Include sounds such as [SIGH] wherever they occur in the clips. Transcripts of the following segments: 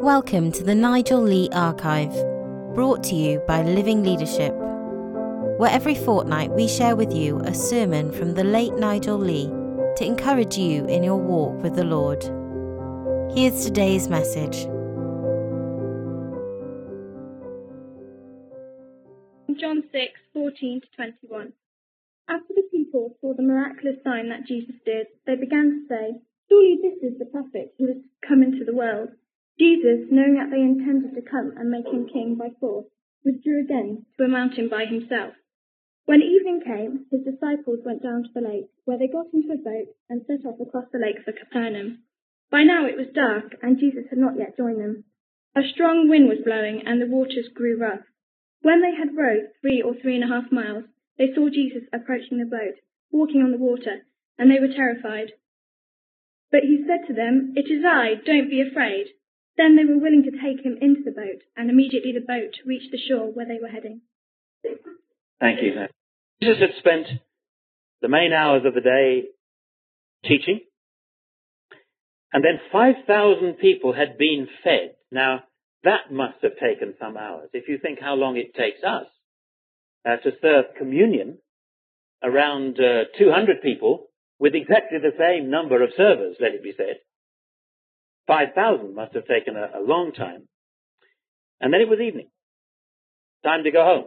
Welcome to the Nigel Lee Archive, brought to you by Living Leadership, where every fortnight we share with you a sermon from the late Nigel Lee to encourage you in your walk with the Lord. Here's today's message. John 6, 14 to 21. After the people saw the miraculous sign that Jesus did, they began to say, Surely this is the prophet who has come into the world. Jesus, knowing that they intended to come and make him king by force, withdrew again to a mountain by himself. When evening came, his disciples went down to the lake, where they got into a boat and set off across the lake for Capernaum. By now it was dark, and Jesus had not yet joined them. A strong wind was blowing, and the waters grew rough. When they had rowed three or three and a half miles, they saw Jesus approaching the boat, walking on the water, and they were terrified. But he said to them, It is I, don't be afraid. Then they were willing to take him into the boat, and immediately the boat reached the shore where they were heading. Thank you. Jesus had spent the main hours of the day teaching, and then 5,000 people had been fed. Now, that must have taken some hours. If you think how long it takes us uh, to serve communion around uh, 200 people with exactly the same number of servers, let it be said. 5,000 must have taken a, a long time. And then it was evening. Time to go home.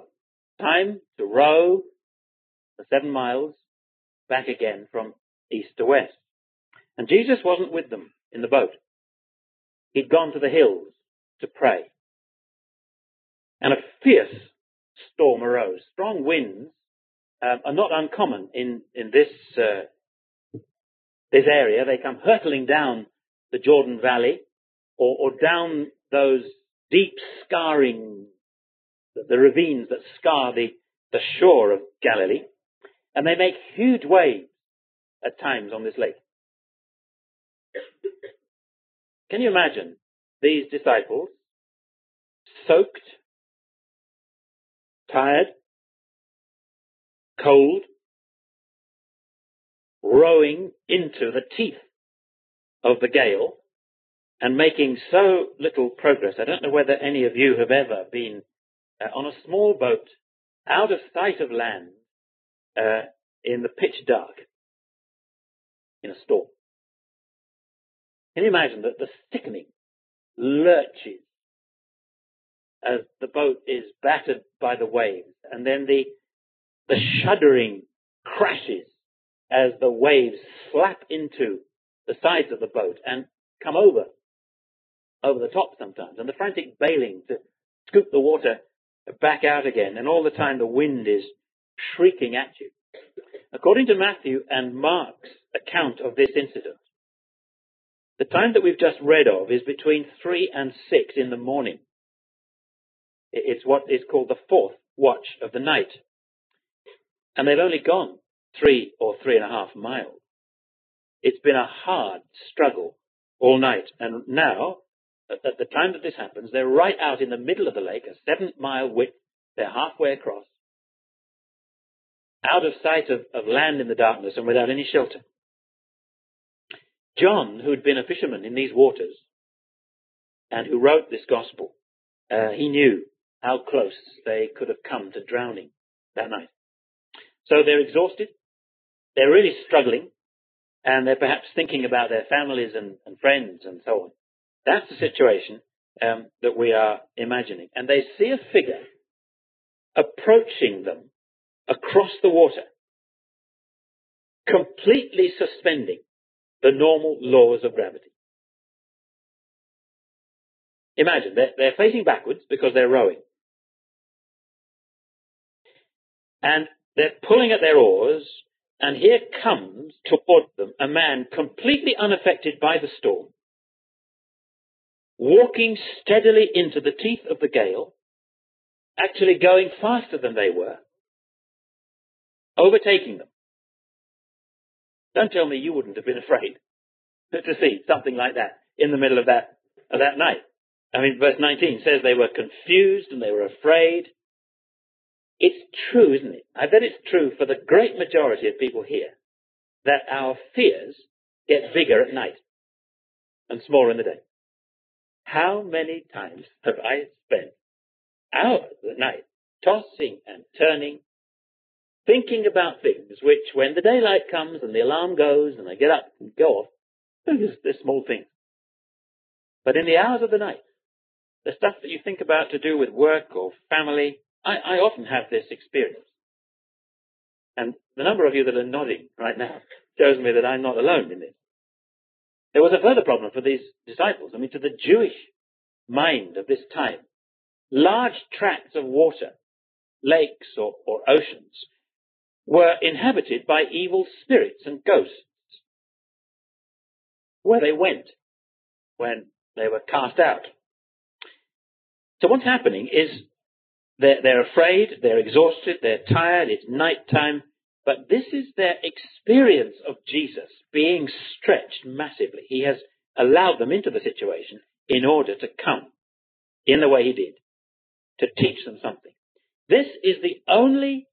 Time to row the seven miles back again from east to west. And Jesus wasn't with them in the boat. He'd gone to the hills to pray. And a fierce storm arose. Strong winds um, are not uncommon in, in this, uh, this area. They come hurtling down the Jordan Valley or, or down those deep scarring, the, ravines that scar the, the shore of Galilee. And they make huge waves at times on this lake. Can you imagine these disciples soaked, tired, cold, rowing into the teeth of the gale and making so little progress. I don't know whether any of you have ever been uh, on a small boat out of sight of land uh, in the pitch dark in a storm. Can you imagine that the sickening lurches as the boat is battered by the waves and then the, the shuddering crashes as the waves slap into the sides of the boat and come over, over the top sometimes, and the frantic bailing to scoop the water back out again, and all the time the wind is shrieking at you. According to Matthew and Mark's account of this incident, the time that we've just read of is between three and six in the morning. It's what is called the fourth watch of the night. And they've only gone three or three and a half miles. It's been a hard struggle all night. And now, at the time that this happens, they're right out in the middle of the lake, a seven mile width. They're halfway across. Out of sight of, of land in the darkness and without any shelter. John, who had been a fisherman in these waters and who wrote this gospel, uh, he knew how close they could have come to drowning that night. So they're exhausted. They're really struggling and they're perhaps thinking about their families and, and friends and so on. That's the situation um, that we are imagining. And they see a figure approaching them across the water, completely suspending the normal laws of gravity. Imagine, they're, they're facing backwards because they're rowing. And they're pulling at their oars and here comes toward them a man completely unaffected by the storm, walking steadily into the teeth of the gale, actually going faster than they were, overtaking them. Don't tell me you wouldn't have been afraid [LAUGHS] to see something like that in the middle of that, of that night. I mean, verse 19 says they were confused and they were afraid it's true, isn't it? I bet it's true for the great majority of people here that our fears get bigger at night and smaller in the day. How many times have I spent hours at night tossing and turning, thinking about things which, when the daylight comes and the alarm goes and I get up and go off, they're small things. But in the hours of the night, the stuff that you think about to do with work or family, I, I often have this experience. And the number of you that are nodding right now [LAUGHS] shows me that I'm not alone in this. There was a further problem for these disciples. I mean, to the Jewish mind of this time, large tracts of water, lakes or, or oceans, were inhabited by evil spirits and ghosts. Where they went when they were cast out. So what's happening is they're, they're afraid, they're exhausted, they're tired, it's night time, but this is their experience of Jesus being stretched massively. He has allowed them into the situation in order to come in the way he did, to teach them something. This is the only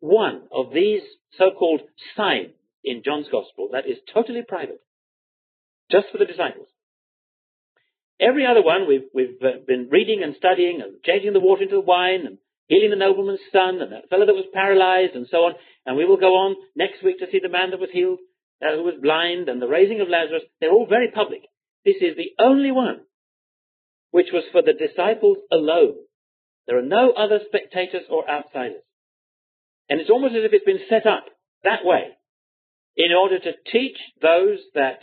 one of these so-called signs in John's Gospel that is totally private, just for the disciples. Every other one we've, we've uh, been reading and studying and changing the water into wine and healing the nobleman's son and that fellow that was paralyzed and so on. And we will go on next week to see the man that was healed, uh, who was blind and the raising of Lazarus. They're all very public. This is the only one which was for the disciples alone. There are no other spectators or outsiders. And it's almost as if it's been set up that way in order to teach those that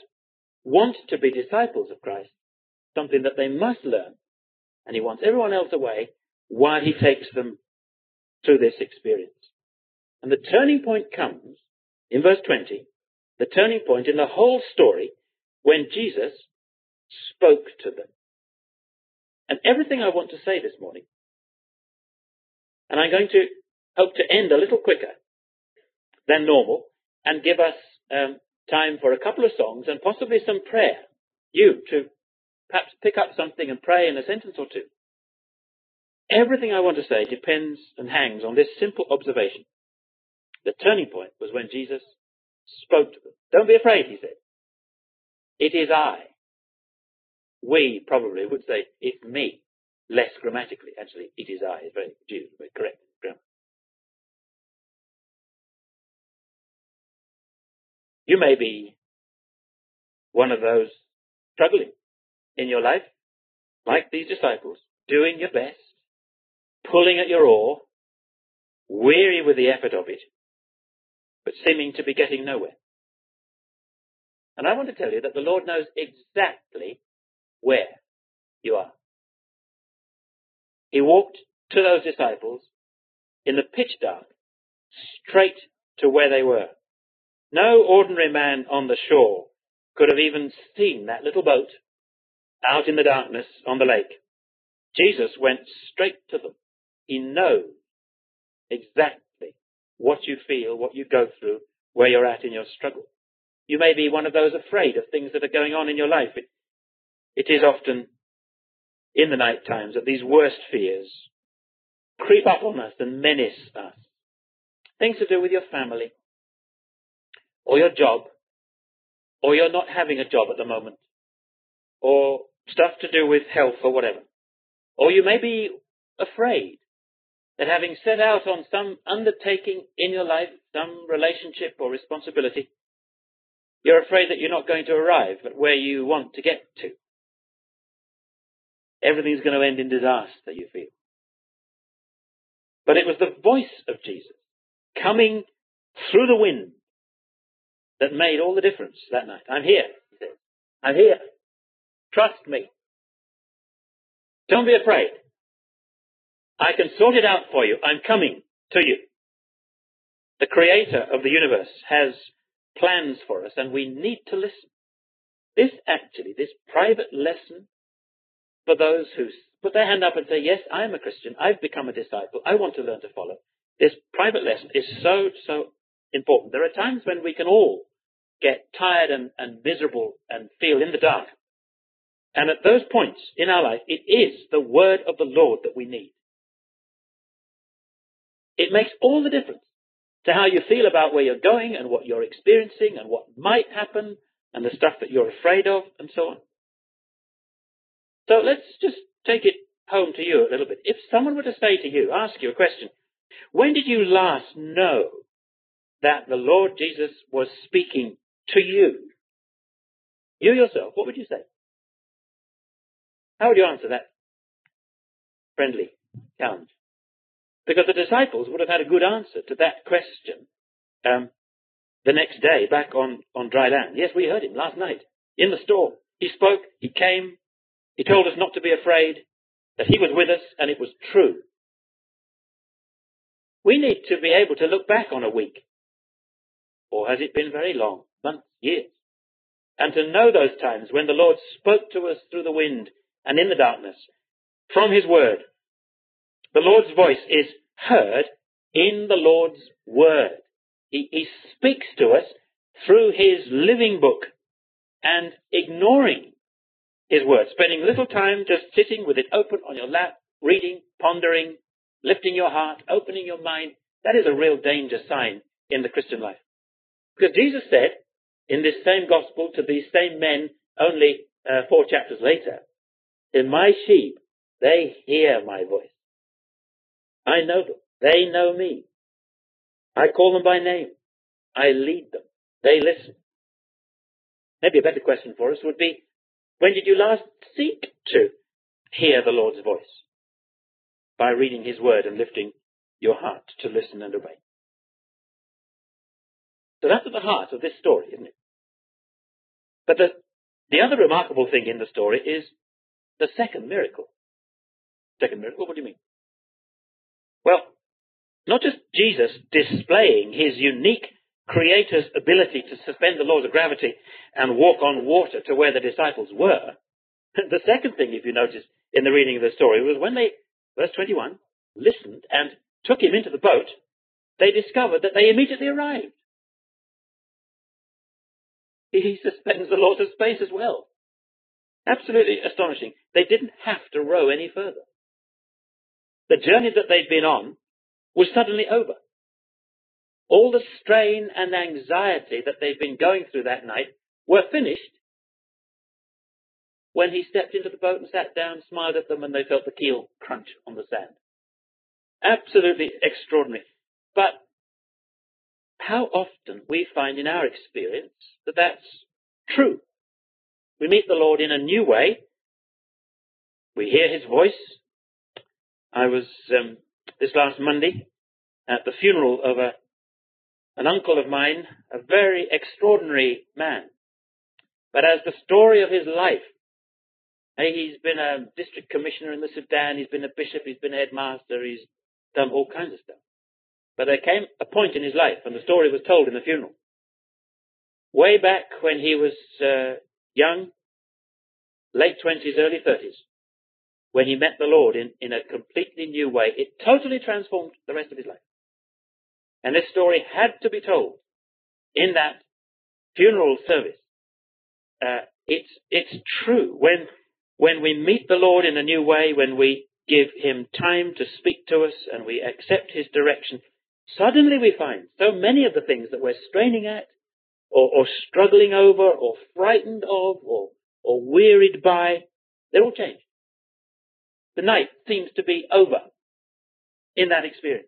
want to be disciples of Christ something that they must learn. And he wants everyone else away while he takes them through this experience. And the turning point comes in verse 20, the turning point in the whole story when Jesus spoke to them. And everything I want to say this morning, and I'm going to hope to end a little quicker than normal and give us um, time for a couple of songs and possibly some prayer. You to perhaps pick up something and pray in a sentence or two. Everything I want to say depends and hangs on this simple observation. The turning point was when Jesus spoke to them. Don't be afraid, he said. It is I. We probably would say, it's me. Less grammatically, actually, it is I. Very Jew, very correct grammar. You may be one of those struggling in your life, like these disciples, doing your best, pulling at your oar, weary with the effort of it, but seeming to be getting nowhere. And I want to tell you that the Lord knows exactly where you are. He walked to those disciples in the pitch dark, straight to where they were. No ordinary man on the shore could have even seen that little boat out in the darkness on the lake. Jesus went straight to them. He knows exactly what you feel, what you go through, where you're at in your struggle. You may be one of those afraid of things that are going on in your life. It, it is often in the night times that these worst fears creep up on us and menace us. Things to do with your family, or your job, or you're not having a job at the moment, or stuff to do with health or whatever. Or you may be afraid that having set out on some undertaking in your life, some relationship or responsibility, you're afraid that you're not going to arrive at where you want to get to. Everything's going to end in disaster, you feel. But it was the voice of Jesus coming through the wind that made all the difference that night. I'm here, he said. I'm here. Trust me. Don't be afraid. I can sort it out for you. I'm coming to you. The creator of the universe has plans for us and we need to listen. This actually, this private lesson for those who put their hand up and say, yes, I am a Christian. I've become a disciple. I want to learn to follow. This private lesson is so, so important. There are times when we can all get tired and, and miserable and feel in the dark. And at those points in our life, it is the word of the Lord that we need. It makes all the difference to how you feel about where you're going and what you're experiencing and what might happen and the stuff that you're afraid of and so on. So let's just take it home to you a little bit. If someone were to say to you, ask you a question, when did you last know that the Lord Jesus was speaking to you? You yourself, what would you say? How would you answer that friendly challenge? Because the disciples would have had a good answer to that question um, the next day back on, on dry land. Yes, we heard him last night in the storm. He spoke, he came, he told us not to be afraid, that he was with us, and it was true. We need to be able to look back on a week. Or has it been very long? Months, years? And to know those times when the Lord spoke to us through the wind and in the darkness from his word. The Lord's voice is heard in the Lord's word. He, he speaks to us through his living book and ignoring his word, spending little time just sitting with it open on your lap, reading, pondering, lifting your heart, opening your mind. That is a real danger sign in the Christian life. Because Jesus said in this same gospel to these same men only uh, four chapters later, in my sheep, they hear my voice. I know them. They know me. I call them by name. I lead them. They listen. Maybe a better question for us would be, when did you last seek to hear the Lord's voice? By reading His Word and lifting your heart to listen and obey. So that's at the heart of this story, isn't it? But the, the other remarkable thing in the story is the second miracle. Second miracle, what do you mean? Well, not just Jesus displaying his unique creator's ability to suspend the laws of gravity and walk on water to where the disciples were. [LAUGHS] The second thing, if you notice in the reading of the story, was when they, verse 21, listened and took him into the boat, they discovered that they immediately arrived. He suspends the laws of space as well. Absolutely astonishing. They didn't have to row any further. The journey that they'd been on was suddenly over. All the strain and anxiety that they'd been going through that night were finished when he stepped into the boat and sat down, smiled at them, and they felt the keel crunch on the sand. Absolutely extraordinary. But how often we find in our experience that that's true. We meet the Lord in a new way. We hear his voice. I was um, this last Monday at the funeral of a, an uncle of mine, a very extraordinary man. But as the story of his life, he's been a district commissioner in the Sudan, he's been a bishop, he's been a headmaster, he's done all kinds of stuff. But there came a point in his life, and the story was told in the funeral. Way back when he was uh, young, late 20s, early 30s, when he met the Lord in, in a completely new way, it totally transformed the rest of his life. And this story had to be told in that funeral service. Uh, it's, it's true. When, when we meet the Lord in a new way, when we give him time to speak to us and we accept his direction, suddenly we find so many of the things that we're straining at or, or struggling over or frightened of or, or wearied by, they're all changed. The night seems to be over in that experience.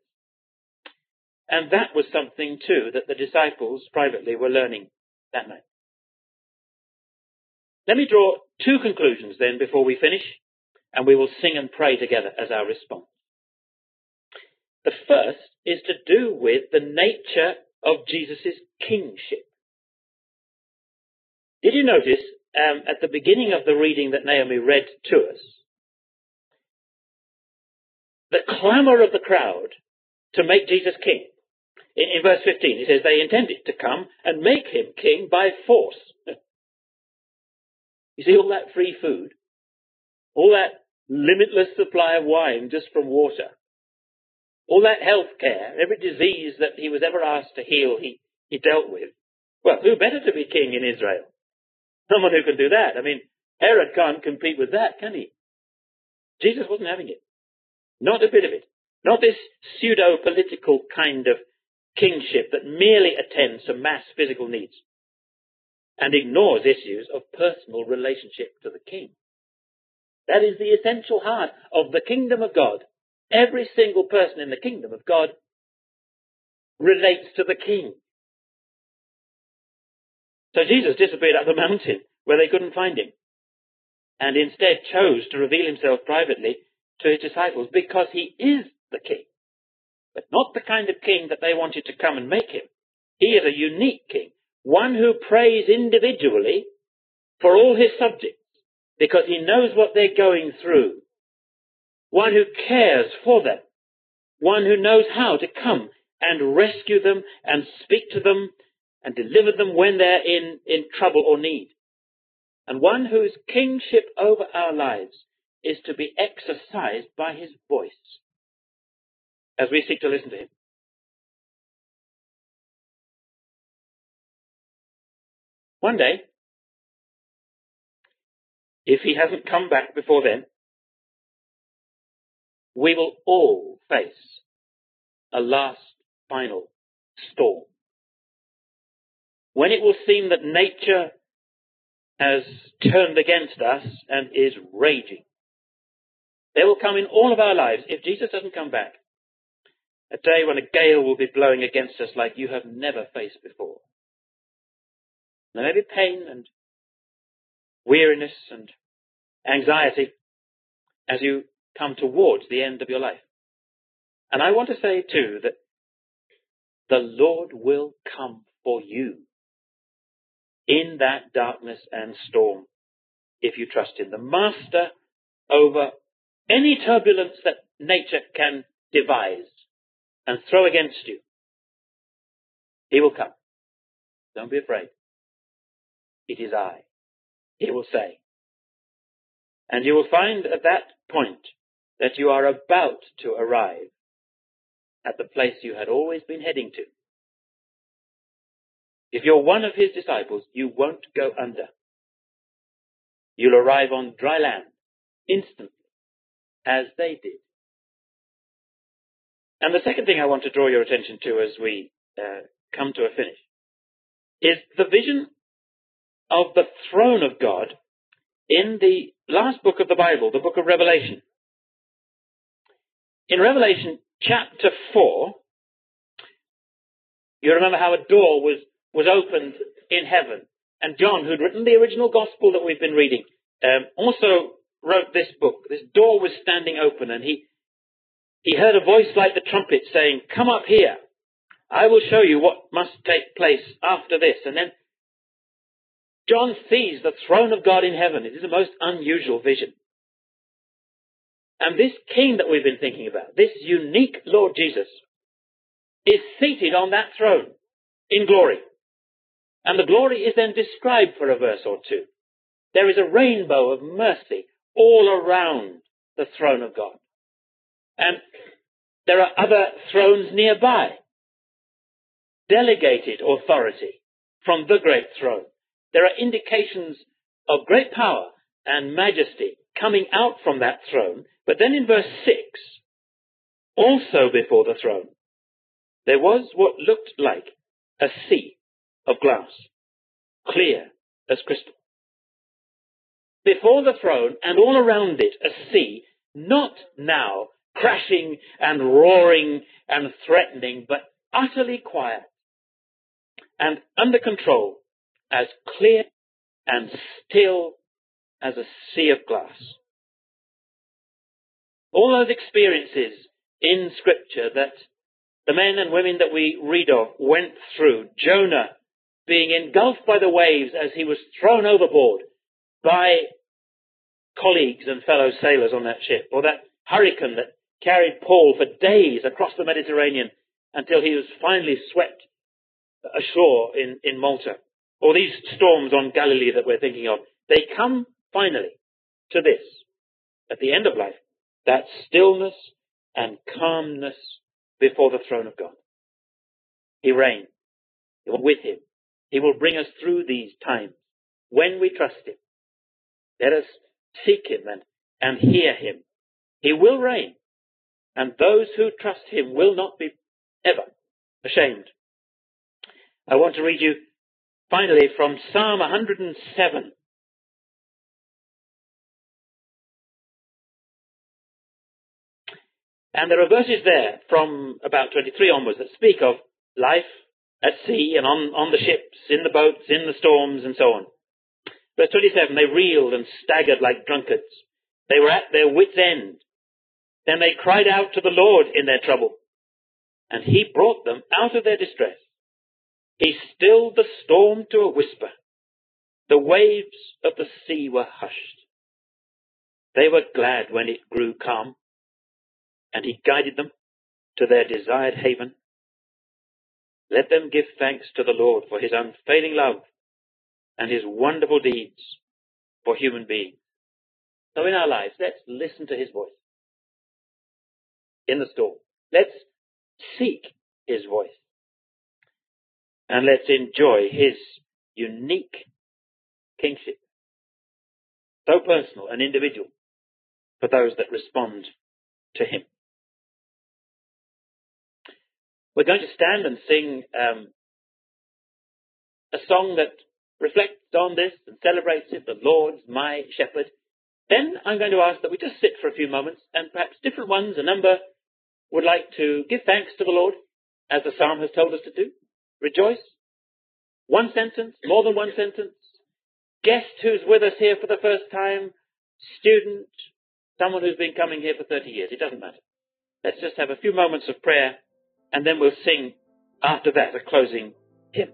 And that was something too that the disciples privately were learning that night. Let me draw two conclusions then before we finish, and we will sing and pray together as our response. The first is to do with the nature of Jesus' kingship. Did you notice um, at the beginning of the reading that Naomi read to us, the clamour of the crowd to make Jesus king? In, in verse 15, it says they intended to come and make him king by force. [LAUGHS] you see all that free food, all that limitless supply of wine just from water, all that health care, every disease that he was ever asked to heal, he, he dealt with. Well, who better to be king in Israel? Someone who can do that. I mean, Herod can't compete with that, can he? Jesus wasn't having it. Not a bit of it. Not this pseudo-political kind of kingship that merely attends to mass physical needs and ignores issues of personal relationship to the king. That is the essential heart of the kingdom of God. Every single person in the kingdom of God relates to the king. So Jesus disappeared up the mountain where they couldn't find him and instead chose to reveal himself privately to his disciples because he is the king. But not the kind of king that they wanted to come and make him. He is a unique king, one who prays individually for all his subjects because he knows what they're going through. One who cares for them. One who knows how to come and rescue them and speak to them and deliver them when they're in, in trouble or need. And one whose kingship over our lives is to be exercised by his voice as we seek to listen to him. One day, if he hasn't come back before then, we will all face a last final storm. When it will seem that nature has turned against us and is raging. There will come in all of our lives, if Jesus doesn't come back, a day when a gale will be blowing against us like you have never faced before. There may be pain and weariness and anxiety as you come towards the end of your life. And I want to say too that the Lord will come that darkness and storm if you trust in The master over any turbulence that nature can devise and throw against you. He will come. Don't be afraid. It is I. He will say. And you will find at that point that you are about to arrive at the place you had always been heading to. If you're one of his disciples, you won't go under. You'll arrive on dry land instantly, as they did. And the second thing I want to draw your attention to as we uh, come to a finish is the vision of the throne of God in the last book of the Bible, the book of Revelation. In Revelation chapter 4, you remember how a door was was opened in heaven. And John, who'd written the original gospel that we've been reading, um, also wrote this book. This door was standing open and he, he heard a voice like the trumpet saying, come up here. I will show you what must take place after this. And then John sees the throne of God in heaven. It is a most unusual vision. And this king that we've been thinking about, this unique Lord Jesus, is seated on that throne in glory. And the glory is then described for a verse or two. There is a rainbow of mercy all around the throne of God. And there are other thrones nearby. Delegated authority from the great throne. There are indications of great power and majesty coming out from that throne. But then in verse 6, also before the throne, there was what looked like a sea of glass, clear as crystal. Before the throne and all around it a sea, not now crashing and roaring and threatening, but utterly quiet and under control, as clear and still as a sea of glass. All those experiences in scripture that the men and women that we read of went through, Jonah being engulfed by the waves as he was thrown overboard by colleagues and fellow sailors on that ship, or that hurricane that carried Paul for days across the Mediterranean until he was finally swept ashore in, in Malta, or these storms on Galilee that we're thinking of, they come finally to this, at the end of life, that stillness and calmness before the throne of God. He reigns. With him he will bring us through these times when we trust Him. Let us seek Him and, and hear Him. He will reign, and those who trust Him will not be ever ashamed. I want to read you finally from Psalm 107. And there are verses there from about 23 onwards that speak of life at sea and on, on the ships, in the boats, in the storms, and so on. Verse 27, they reeled and staggered like drunkards. They were at their wits' end. Then they cried out to the Lord in their trouble, and he brought them out of their distress. He stilled the storm to a whisper. The waves of the sea were hushed. They were glad when it grew calm, and he guided them to their desired haven. Let them give thanks to the Lord for his unfailing love and his wonderful deeds for human beings. So in our lives, let's listen to his voice in the storm. Let's seek his voice. And let's enjoy his unique kingship. So personal and individual for those that respond to him. We're going to stand and sing um, a song that reflects on this and celebrates it, the Lord's my shepherd. Then I'm going to ask that we just sit for a few moments and perhaps different ones, a number, would like to give thanks to the Lord, as the psalm has told us to do. Rejoice. One sentence, more than one sentence. Guest who's with us here for the first time, student, someone who's been coming here for 30 years. It doesn't matter. Let's just have a few moments of prayer and then we'll sing after that a closing hymn.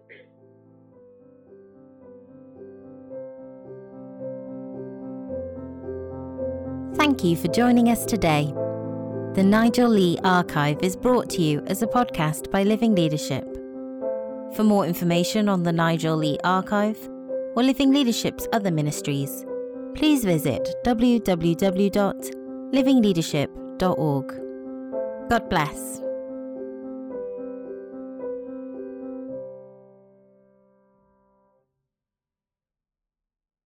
Thank you for joining us today. The Nigel Lee Archive is brought to you as a podcast by Living Leadership. For more information on the Nigel Lee Archive or Living Leadership's other ministries, please visit www.livingleadership.org. God bless.